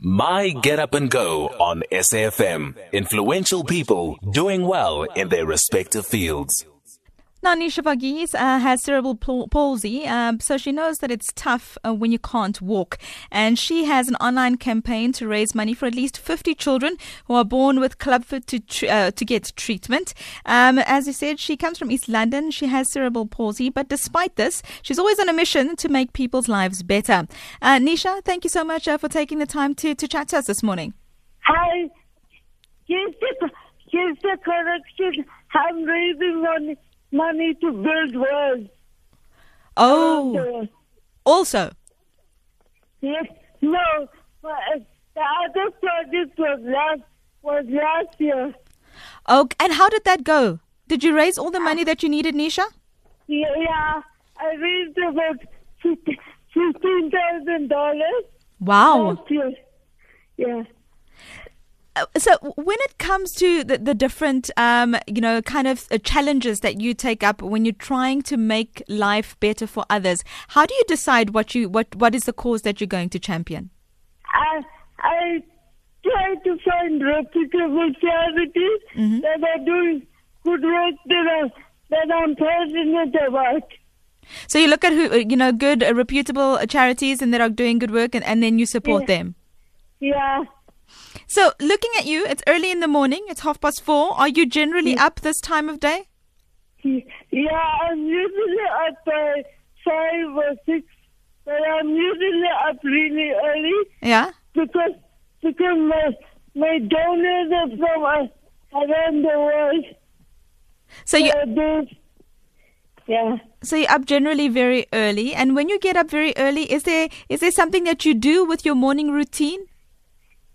My Get Up and Go on SAFM. Influential people doing well in their respective fields. Now, Nisha Varghese uh, has cerebral palsy, um, so she knows that it's tough uh, when you can't walk. And she has an online campaign to raise money for at least 50 children who are born with clubfoot to tr- uh, to get treatment. Um, as you said, she comes from East London. She has cerebral palsy, but despite this, she's always on a mission to make people's lives better. Uh, Nisha, thank you so much uh, for taking the time to, to chat to us this morning. Hi. Here's the, here's the correction. I'm raising money money to build roads. Oh, also. Yes, no, but uh, the other project was last was last year. Oh, and how did that go? Did you raise all the money that you needed, Nisha? Yeah, yeah I raised about fifteen thousand dollars. Wow. Yeah. Uh, so when it comes to the, the different um, you know kind of uh, challenges that you take up when you're trying to make life better for others how do you decide what you what what is the cause that you're going to champion i i try to find reputable charities mm-hmm. that are doing good work that, are, that i'm passionate about so you look at who uh, you know good uh, reputable charities and that are doing good work and, and then you support yeah. them yeah so, looking at you, it's early in the morning. It's half past four. Are you generally yeah. up this time of day? Yeah, I'm usually up by five or six, but I'm usually up really early. Yeah. Because because my my donors are from uh, around the world. So you. yeah. So you're up generally very early, and when you get up very early, is there is there something that you do with your morning routine?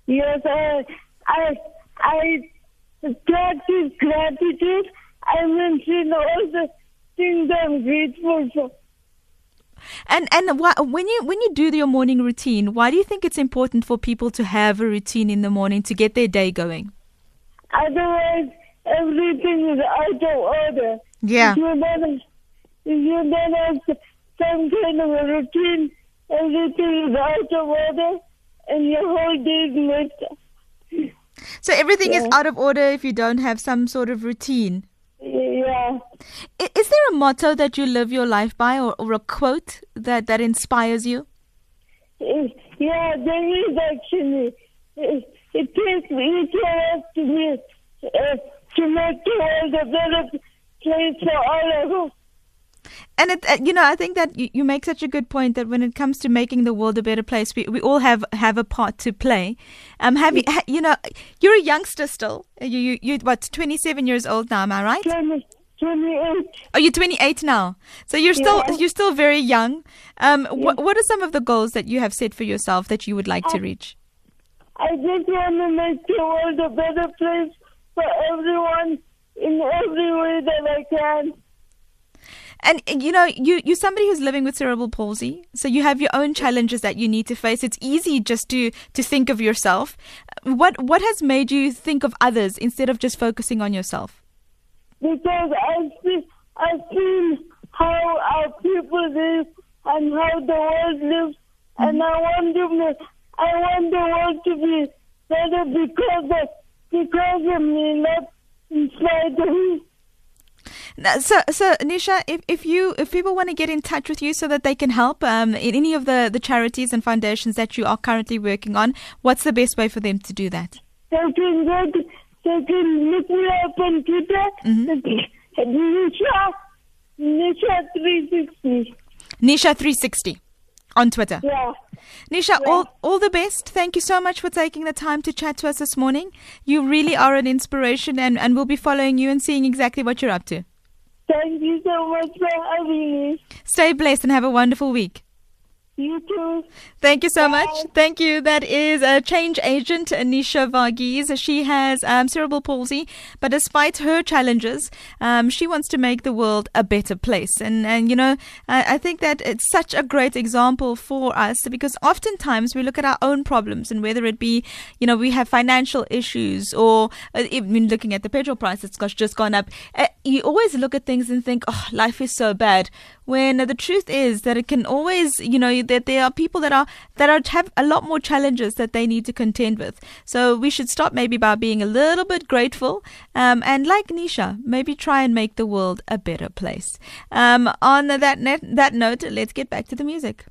Yes, I, I, I practice gratitude. I mention all the things I'm grateful for. And and why, when you when you do your morning routine, why do you think it's important for people to have a routine in the morning to get their day going? Otherwise, everything is out of order. Yeah. If you don't, if you don't have some kind of a routine, everything is out of order and your whole day is messed up. So everything yeah. is out of order if you don't have some sort of routine. Yeah. Is there a motto that you live your life by, or, or a quote that that inspires you? Yeah, there is actually. It, it takes us to be uh, to make the world a better place for all of us. And it, uh, you know, I think that you, you, make such a good point that when it comes to making the world a better place, we, we all have, have a part to play. Um, have you, you know, you're a youngster still. You, you, you, what, 27 years old now? Am I right? 20, 28. Oh, you're 28 now. So you're still, yeah. you're still very young. Um, yeah. what, what are some of the goals that you have set for yourself that you would like I, to reach? I just want to make the world a better place for everyone in every way that I can. And you know, you you're somebody who's living with cerebral palsy, so you have your own challenges that you need to face. It's easy just to to think of yourself. What what has made you think of others instead of just focusing on yourself? Because I see I see how our people live and how the world lives, and I want to I want the world to be better because of because of me, not in spite of me. So, so Nisha, if, if you if people want to get in touch with you so that they can help um, in any of the, the charities and foundations that you are currently working on, what's the best way for them to do that? They can go they can look me up on Twitter. Mm-hmm. Nisha, Nisha three sixty. Nisha three sixty on Twitter. Yeah. Nisha, yeah. all, all the best. Thank you so much for taking the time to chat to us this morning. You really are an inspiration, and, and we'll be following you and seeing exactly what you're up to. Thank you so much for having me. Stay blessed and have a wonderful week. You too. Thank you so Bye. much. Thank you. That is a change agent, Anisha Varghese. She has um, cerebral palsy, but despite her challenges, um, she wants to make the world a better place. And, and you know, I, I, think that it's such a great example for us because oftentimes we look at our own problems and whether it be, you know, we have financial issues or uh, even looking at the petrol price, it's just gone up. Uh, you always look at things and think, oh, life is so bad. When the truth is that it can always, you know, that there are people that are that are have a lot more challenges that they need to contend with. So we should start maybe by being a little bit grateful, um, and like Nisha, maybe try and make the world a better place. Um, on that net, that note, let's get back to the music.